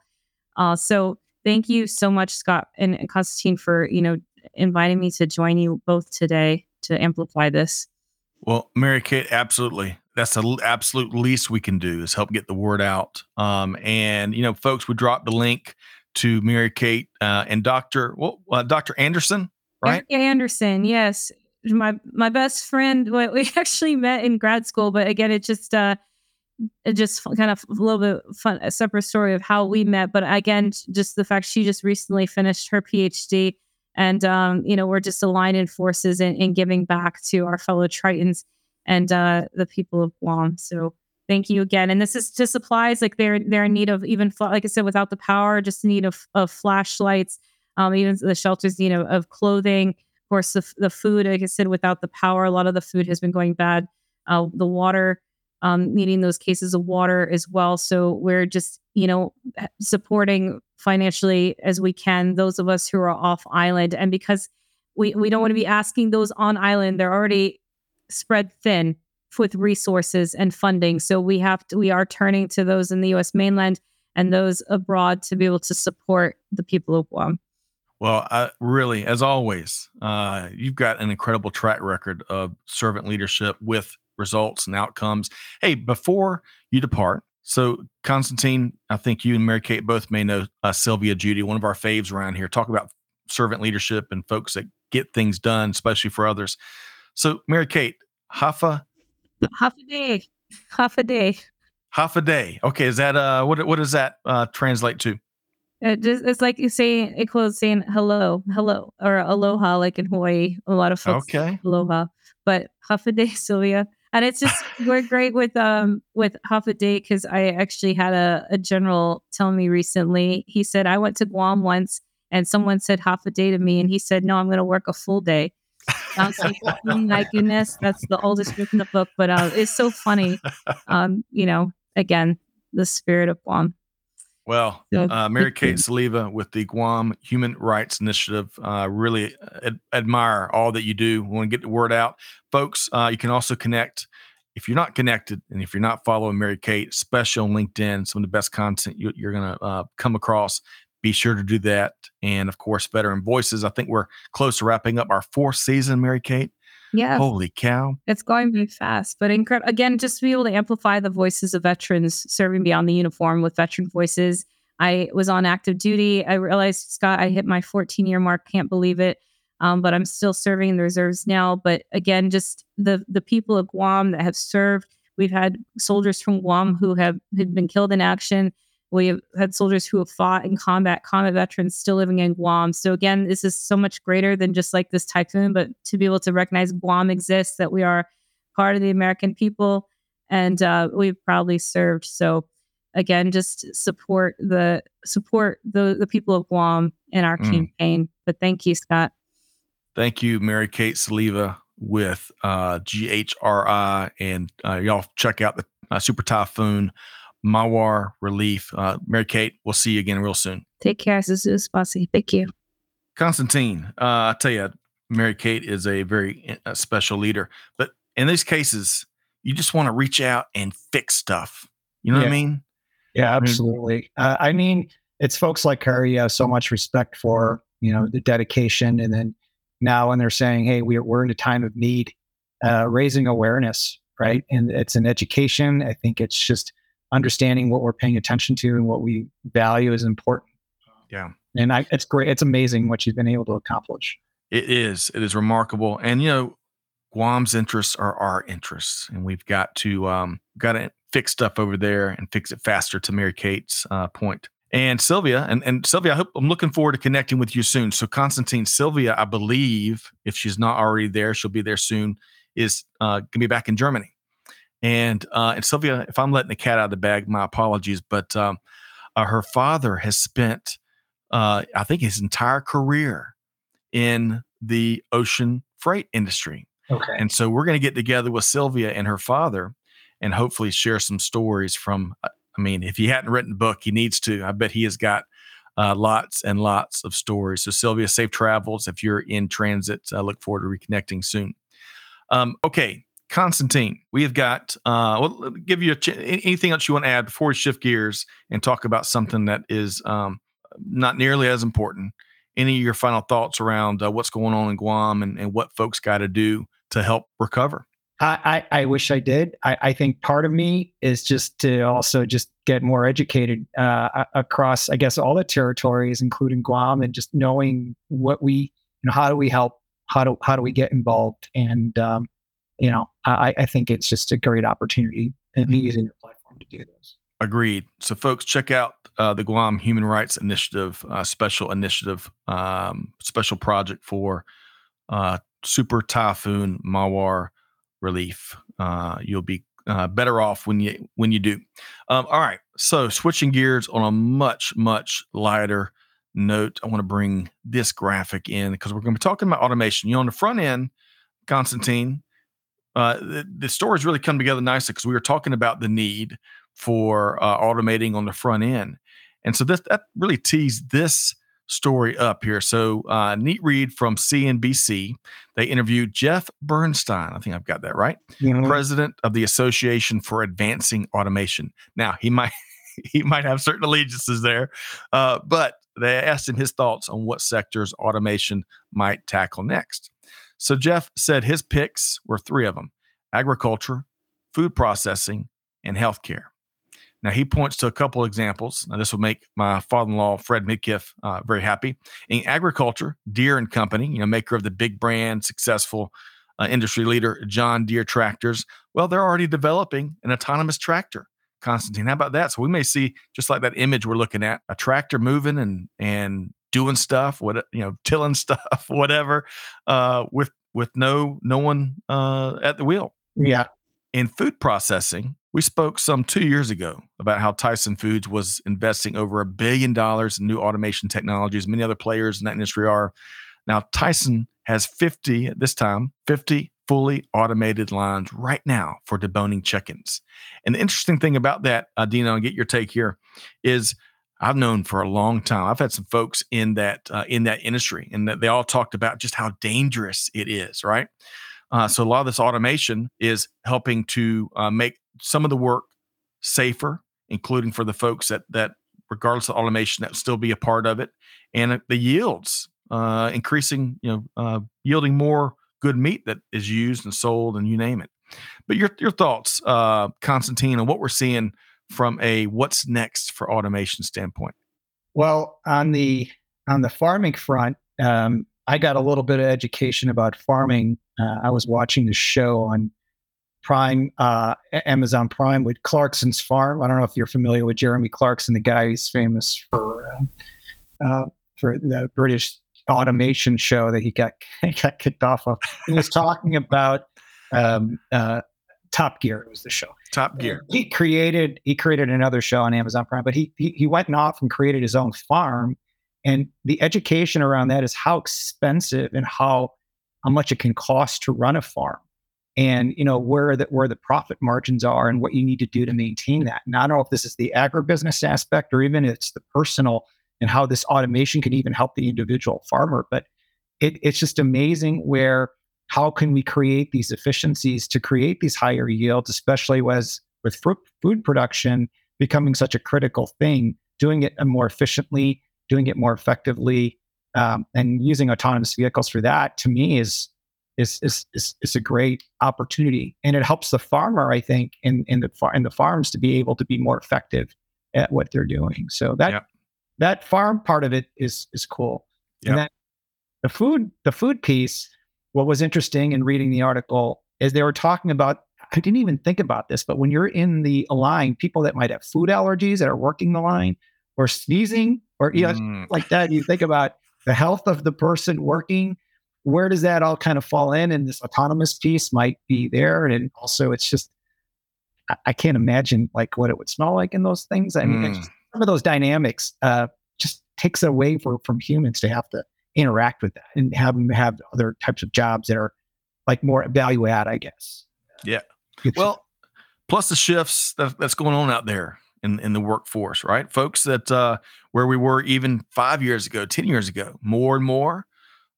Uh, so thank you so much, Scott and, and Constantine, for you know inviting me to join you both today to amplify this. Well, Mary Kate, absolutely. That's the absolute least we can do is help get the word out. Um, and you know, folks, we dropped the link to Mary Kate uh, and Doctor well, uh, Doctor Anderson, right? Anderson, yes, my my best friend. We actually met in grad school, but again, it just uh, it just kind of a little bit fun, a separate story of how we met. But again, just the fact she just recently finished her PhD, and um, you know, we're just aligning forces in giving back to our fellow Tritons and uh, the people of Guam. So thank you again. And this is to supplies like they're they're in need of even like I said, without the power, just need of, of flashlights, um, even the shelters, you know, of clothing. Course, the, the food, like I said, without the power, a lot of the food has been going bad. Uh, the water, um, needing those cases of water as well. So we're just, you know, supporting financially as we can those of us who are off island. And because we, we don't want to be asking those on island, they're already spread thin with resources and funding. So we have to, we are turning to those in the US mainland and those abroad to be able to support the people of Guam. Well, I, really, as always, uh, you've got an incredible track record of servant leadership with results and outcomes. Hey, before you depart, so Constantine, I think you and Mary Kate both may know uh, Sylvia Judy, one of our faves around here. Talk about servant leadership and folks that get things done, especially for others. So, Mary Kate, Hafa half a day, half a day, half a day. Okay, is that uh what what does that uh translate to? It just, it's like you saying it close saying hello, hello, or aloha, like in Hawaii. A lot of folks okay. aloha, but half a day, Sylvia. And it's just we're great with um with half a day because I actually had a, a general tell me recently. He said I went to Guam once and someone said half a day to me, and he said no, I'm going to work a full day. Sounds like, oh my goodness, that's the oldest book in the book, but uh, it's so funny. Um, you know, again, the spirit of Guam. Well, uh, Mary Kate Soliva with the Guam Human Rights Initiative. Uh, really ad- admire all that you do. We want to get the word out. Folks, uh, you can also connect. If you're not connected and if you're not following Mary Kate, especially on LinkedIn, some of the best content you, are going to uh, come across be sure to do that. And of course, Veteran Voices. I think we're close to wrapping up our fourth season, Mary Kate. Yeah. Holy cow. It's going very fast, but incredible. Again, just to be able to amplify the voices of veterans serving beyond the uniform with Veteran Voices. I was on active duty. I realized, Scott, I hit my 14 year mark. Can't believe it. Um, but I'm still serving in the reserves now. But again, just the the people of Guam that have served. We've had soldiers from Guam who have had been killed in action we have had soldiers who have fought in combat, combat veterans still living in Guam. So again, this is so much greater than just like this typhoon, but to be able to recognize Guam exists, that we are part of the American people, and uh, we've proudly served. So again, just support the support the the people of Guam in our mm. campaign. But thank you, Scott. Thank you, Mary Kate Soliva with uh, GHRI, and uh, y'all check out the uh, Super Typhoon Mawar Relief. Uh, Mary Kate, we'll see you again real soon. Take care, Zuzu Spasi. Thank you. Constantine, uh, I tell you, Mary Kate is a very uh, special leader. But in these cases, you just want to reach out and fix stuff. You know yeah. what I mean? Yeah, absolutely. Uh, I mean, it's folks like her you have so much respect for, you know, the dedication. And then now when they're saying, hey, we're, we're in a time of need, uh, raising awareness, right? And it's an education. I think it's just understanding what we're paying attention to and what we value is important. Yeah. And I, it's great. It's amazing what you've been able to accomplish. It is. It is remarkable. And, you know, Guam's interests are our interests. And we've got to, um, got to fix stuff over there and fix it faster. To Mary Kate's uh, point. And Sylvia, and, and Sylvia, I hope I'm looking forward to connecting with you soon. So Constantine, Sylvia, I believe if she's not already there, she'll be there soon. Is uh, gonna be back in Germany, and uh, and Sylvia, if I'm letting the cat out of the bag, my apologies, but um, uh, her father has spent, uh, I think, his entire career in the ocean freight industry. Okay. And so we're going to get together with Sylvia and her father and hopefully share some stories from. uh, I mean, if he hadn't written a book, he needs to. I bet he has got uh, lots and lots of stories. So, Sylvia, safe travels. If you're in transit, I look forward to reconnecting soon. Um, okay, Constantine, we have got. Uh, well, give you a ch- anything else you want to add before we shift gears and talk about something that is um, not nearly as important. Any of your final thoughts around uh, what's going on in Guam and, and what folks got to do to help recover? I, I, I wish I did. I, I think part of me is just to also just get more educated uh, across, I guess, all the territories, including Guam, and just knowing what we, you know, how do we help? How do how do we get involved? And um, you know, I, I think it's just a great opportunity and using your platform to do this. Agreed. So, folks, check out uh, the Guam Human Rights Initiative, uh, special initiative, um, special project for uh, Super Typhoon Mawar relief. Uh, you'll be uh, better off when you when you do. Um, all right. So, switching gears on a much much lighter note, I want to bring this graphic in because we're going to be talking about automation. You know, on the front end, Constantine, uh, the, the stories really come together nicely because we were talking about the need for uh, automating on the front end, and so this that really tees this story up here. So, uh, neat read from CNBC. They interviewed Jeff Bernstein. I think I've got that right. President of the Association for Advancing Automation. Now he might he might have certain allegiances there, uh, but they asked him his thoughts on what sectors automation might tackle next. So Jeff said his picks were three of them: agriculture, food processing, and healthcare. Now he points to a couple examples. Now this will make my father-in-law Fred Midkiff uh, very happy. In agriculture, Deere and Company, you know, maker of the big brand, successful uh, industry leader John Deere tractors. Well, they're already developing an autonomous tractor. Constantine, how about that? So we may see just like that image we're looking at, a tractor moving and and doing stuff, what you know, tilling stuff, whatever, uh, with with no no one uh, at the wheel. Yeah. In food processing, we spoke some two years ago about how Tyson Foods was investing over a billion dollars in new automation technologies. Many other players in that industry are. Now, Tyson has 50 at this time, 50 fully automated lines right now for deboning chickens. And the interesting thing about that, uh, Dino, and get your take here, is I've known for a long time. I've had some folks in that uh, in that industry, and they all talked about just how dangerous it is, right? Uh, so a lot of this automation is helping to uh, make some of the work safer, including for the folks that that regardless of automation that still be a part of it, and the yields uh, increasing, you know, uh, yielding more good meat that is used and sold, and you name it. But your your thoughts, uh, Constantine, on what we're seeing from a what's next for automation standpoint. Well, on the on the farming front, um, I got a little bit of education about farming. Uh, I was watching the show on Prime, uh, Amazon Prime with Clarkson's Farm. I don't know if you're familiar with Jeremy Clarkson, the guy who's famous for uh, uh, for the British automation show that he got he got kicked off of. He was talking about um, uh, Top Gear. Was the show? Top uh, Gear. He created he created another show on Amazon Prime, but he he, he went off and created his own farm. And the education around that is how expensive and how how much it can cost to run a farm and you know where the where the profit margins are and what you need to do to maintain that. And I don't know if this is the agribusiness aspect or even it's the personal and how this automation can even help the individual farmer. But it, it's just amazing where how can we create these efficiencies to create these higher yields, especially as with fruit, food production becoming such a critical thing, doing it more efficiently, doing it more effectively, um, and using autonomous vehicles for that to me is is is is, is a great opportunity, and it helps the farmer, I think, in in the far in the farms to be able to be more effective at what they're doing. So that Yep. that farm part of it is is cool. Yep. And then the food the food piece. What was interesting in reading the article is they were talking about I didn't even think about this, but when you're in the line, people that might have food allergies that are working the line or sneezing or you know, Mm, like that, you think about the health of the person working. Where does that all kind of fall in? And this autonomous piece might be there. And also, it's just, I, I can't imagine like what it would smell like in those things. I mean, it's mm. just, some of those dynamics uh, just takes away for, from humans to have to interact with that and have them have other types of jobs that are like more value add, I guess. Yeah. It's- Well, plus the shifts that, that's going on out there in, in the workforce, right? Folks that uh, where we were even five years ago, 10 years ago, more and more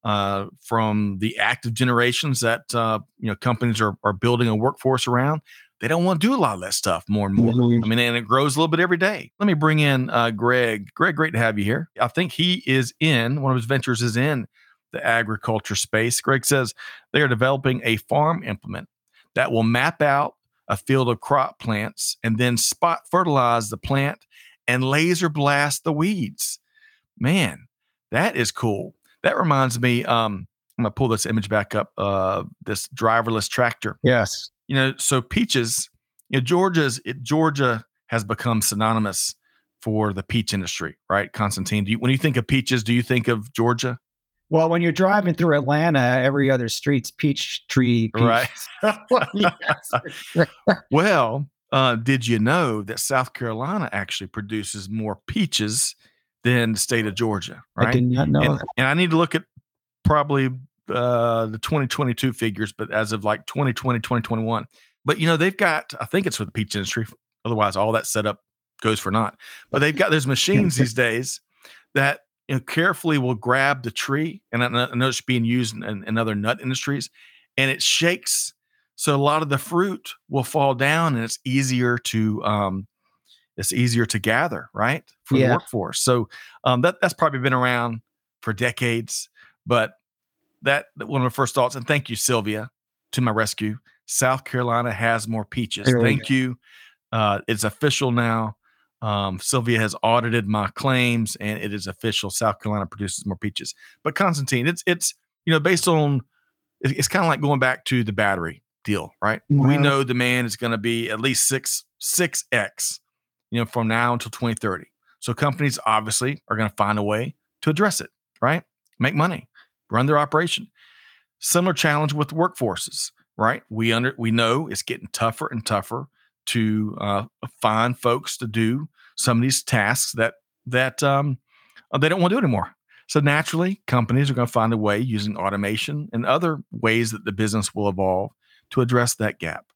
uh, from the active generations that, uh, you know, companies are, are building a workforce around. They don't want to do a lot of that stuff more and more. I mean, and it grows a little bit every day. Let me bring in uh, Greg. Greg, great to have you here. I think he is in, one of his ventures is in the agriculture space. Greg says they are developing a farm implement that will map out a field of crop plants and then spot fertilize the plant and laser blast the weeds. Man, that is cool. That reminds me, um, I'm gonna pull this image back up, uh, this driverless tractor yes. You know, so peaches, you know, Georgia's it, Georgia has become synonymous for the peach industry, right? Constantine, do you, when you think of peaches, do you think of Georgia? Well, when you're driving through Atlanta, every other street's Peachtree. Peach. Right. Well, uh, did you know that South Carolina actually produces more peaches than the state of Georgia, I right? did not know and, that. and I need to look at probably uh, the 2022 figures, but as of like 2020, 2021. But you know, they've got, I think it's for the peach industry. Otherwise, all that setup goes for naught. But they've got those machines these days that you know, carefully will grab the tree, and I know it's being used in, in, in other nut industries, and it shakes. So a lot of the fruit will fall down, and it's easier to um, it's easier to gather, right, for the Yeah. workforce. So um, that that's probably been around for decades, but that that one of my first thoughts. And thank you, Sylvia, to my rescue. South Carolina has more peaches. There Thank you. Uh, it's official now. Um, Sylvia has audited my claims, and it is official. South Carolina produces more peaches. But Constantine, it's it's you know based on it- it's kind of like going back to the battery deal, right? We Mhm. know demand is going to be at least six six x, you know, from now until 2030. So companies obviously are going to find a way to address it, right? Make money, run their operation. Similar challenge with workforces, right? We under we know it's getting tougher and tougher to uh, find folks to do some of these tasks that that um, uh, they don't want to do anymore. So naturally, companies are going to find a way using automation and other ways that the business will evolve to address that gap.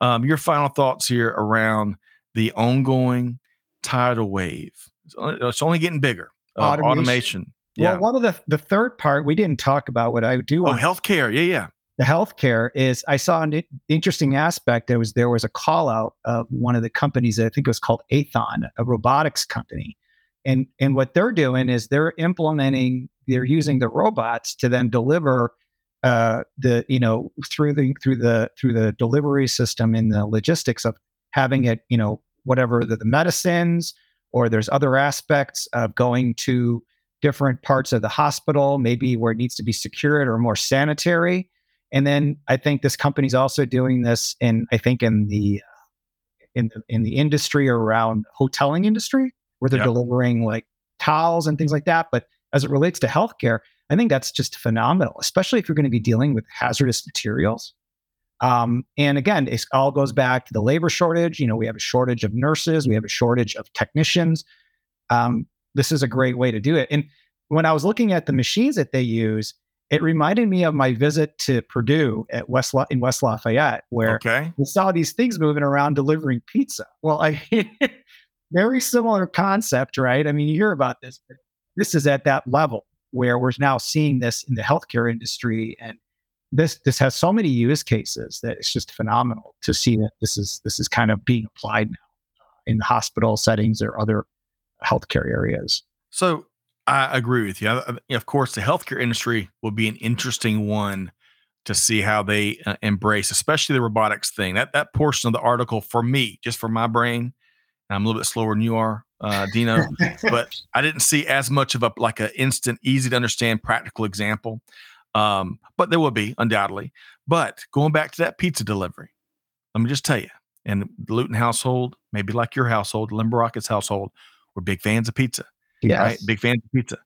Um, your final thoughts here around the ongoing tidal wave? It's only, it's only getting bigger. Uh, Automation. automation. Yeah. Well, one of the the third part we didn't talk about. What I do oh, healthcare. Yeah, yeah. the healthcare is I saw an interesting aspect. There was there was a call out of one of the companies. that I think it was called Aethon, a robotics company, and and what they're doing is they're implementing. They're using the robots to then deliver uh, the you know through the through the through the delivery system in the logistics of having it you know whatever the, the medicines or there's other aspects of going to different parts of the hospital, maybe where it needs to be secured or more sanitary. And then I think this company's also doing this in I think in the in the in the industry around hoteling industry where they're Yeah. delivering like towels and things like that. But as it relates to healthcare, I think that's just phenomenal, especially if you're going to be dealing with hazardous materials. Um, and again, it all goes back to the labor shortage. You know, we have a shortage of nurses, we have a shortage of technicians. Um, this is a great way to do it. And when I was looking at the machines that they use, it reminded me of my visit to Purdue at West La- in West Lafayette, where Okay. we saw these things moving around delivering pizza. Well, I very similar concept, right? I mean, you hear about this, but this is at that level where we're now seeing this in the healthcare industry, and this this has so many use cases that it's just phenomenal to see that this is this is kind of being applied now uh, in the hospital settings or other healthcare areas. So I agree with you. I- I- Of course, the healthcare industry will be an interesting one to see how they uh, embrace, especially the robotics thing. That that portion of the article for me, just for my brain, I'm a little bit slower than you are, uh, Dino. but I didn't see as much of a like an instant, easy to understand, practical example. Um, but there will be undoubtedly. But going back to that pizza delivery, let me just tell you, and the Luton household, maybe like your household, Limberakis household, we're big fans of pizza. Yes. Right? Big fans of pizza.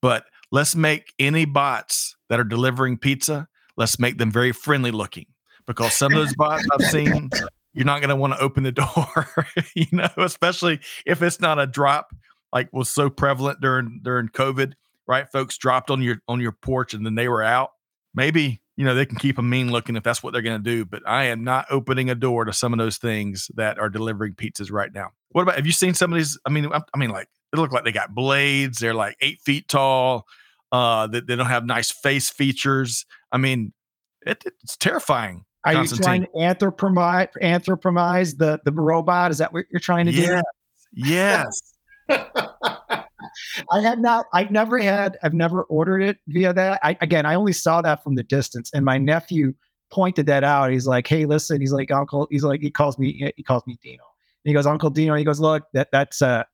But let's make any bots that are delivering pizza, let's make them very friendly looking because some of those bots I've seen, you're not going to want to open the door, you know, especially if it's not a drop like was so prevalent during during COVID, right? Folks dropped on your on your porch and then they were out. Maybe you know they can keep them mean looking if that's what they're going to do. But I am not opening a door to some of those things that are delivering pizzas right now. What about have you seen some of these? I mean, I, I mean, like they look like they got blades. They're like eight feet tall. Uh, they, they don't have nice face features. I mean, it, it's terrifying. Are you trying to anthropomorphize, anthropomorphize the, the robot? Is that what you're trying to yes. do? Yes. I had not, I've never had, I've never ordered it via that. I, again, I only saw that from the distance and my nephew pointed that out. He's like, Hey, listen, he's like, uncle, he's like, he calls me, he calls me Dino. And he goes, uncle Dino. He goes, look, that that's a,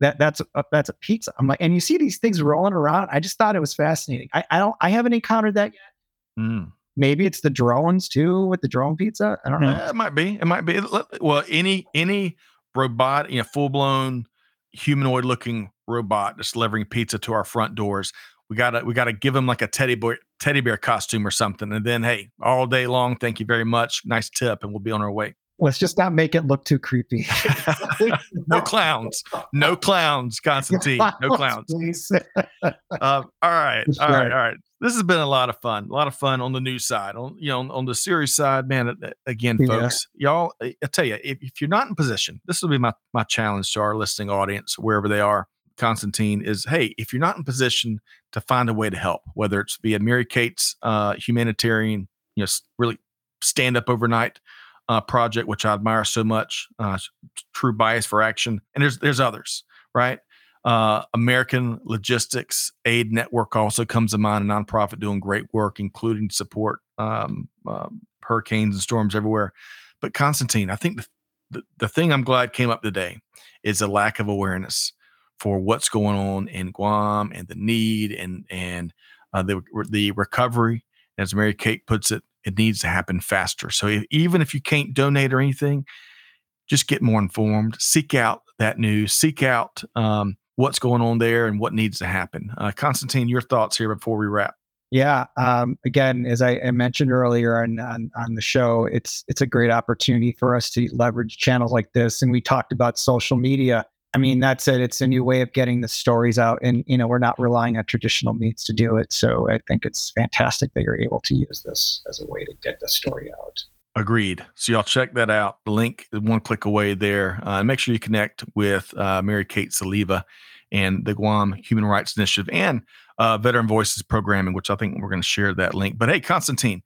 that that's a, that's a pizza. I'm like, and you see these things rolling around. I just thought it was fascinating. I, I don't, I haven't encountered that yet. Mm. Maybe it's the drones too with the drone pizza. I don't know. Yeah, it might be. It might be. Well, any any robot, you know, full blown humanoid looking robot that's delivering pizza to our front doors. We gotta we gotta give them like a teddy bear teddy bear costume or something, and then hey, all day long, thank you very much, nice tip, and we'll be on our way. Let's just not make it look too creepy. no clowns, no clowns, Constantine, no clowns. uh, all right, all right, all right. This has been a lot of fun. A lot of fun on the news side. On you know, on, on the series side, man. Again, yeah. folks, y'all. I tell you, if, if you're not in position, this will be my my challenge to our listening audience, wherever they are. Constantine is, hey, if you're not in position to find a way to help, whether it's via Mary Kate's uh, humanitarian, you know, really stand up overnight uh, project, which I admire so much, uh, True Bias for Action, and there's there's others, right? Uh, American Logistics Aid Network also comes to mind, a nonprofit doing great work, including support um, um, hurricanes and storms everywhere. But Constantine, I think the, the, the thing I'm glad came up today is a lack of awareness for what's going on in Guam and the need and and uh, the the recovery. As Mary Kate puts it, it needs to happen faster. So if, even if you can't donate or anything, just get more informed. Seek out that news. Seek out um, what's going on there and what needs to happen. Uh, Constantine, your thoughts here before we wrap. Yeah. Um, again, as I, I mentioned earlier on, on, on the show, it's it's a great opportunity for us to leverage channels like this. And we talked about social media. I mean, that's it. It's a new way of getting the stories out, and you know, we're not relying on traditional means to do it. So I think it's fantastic that you're able to use this as a way to get the story out. Agreed. So y'all check that out. The link is one click away there. Uh, make sure you connect with uh, Mary Kate Soliva and the Guam Human Rights Initiative and uh, Veteran Voices Programming, which I think we're going to share that link. But hey, Constantine,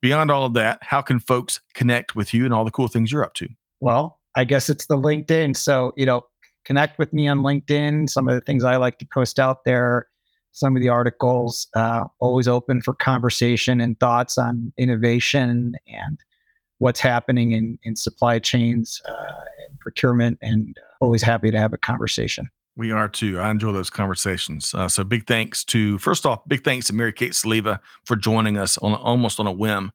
beyond all of that, how can folks connect with you and all the cool things you're up to? Well, I guess it's the LinkedIn. So, you know, connect with me on LinkedIn. Some of the things I like to post out there, some of the articles, uh, always open for conversation and thoughts on innovation and what's happening in, in supply chains uh, and procurement, and always happy to have a conversation. We are too. I enjoy those conversations. Uh, so big thanks to first off, big thanks to Mary Kate Soliva for joining us on almost on a whim,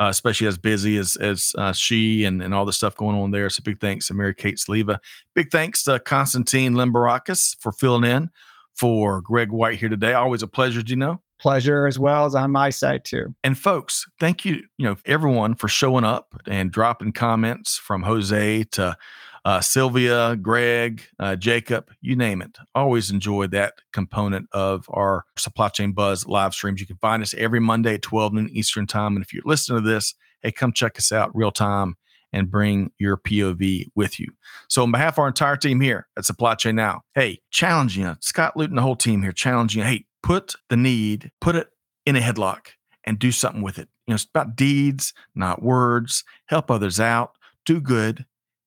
uh, especially as busy as as uh, she and and all the stuff going on there. So big thanks to Mary Kate Soliva. Big thanks to Constantine Limberakis for filling in for Greg White here today. Always a pleasure, do you know? Pleasure as well as on my side too. And folks, thank you, you know, everyone for showing up and dropping comments from Jose to uh, Sylvia, Greg, uh, Jacob, you name it. Always enjoy that component of our Supply Chain Buzz live streams. You can find us every Monday at 12 noon Eastern Time. And if you're listening to this, hey, come check us out real time and bring your POV with you. So, on behalf of our entire team here at Supply Chain Now, hey, challenging you, Scott Luton, the whole team here, challenging you, hey, put the need, put it in a headlock and do something with it. You know, it's about deeds, not words. Help others out, do good,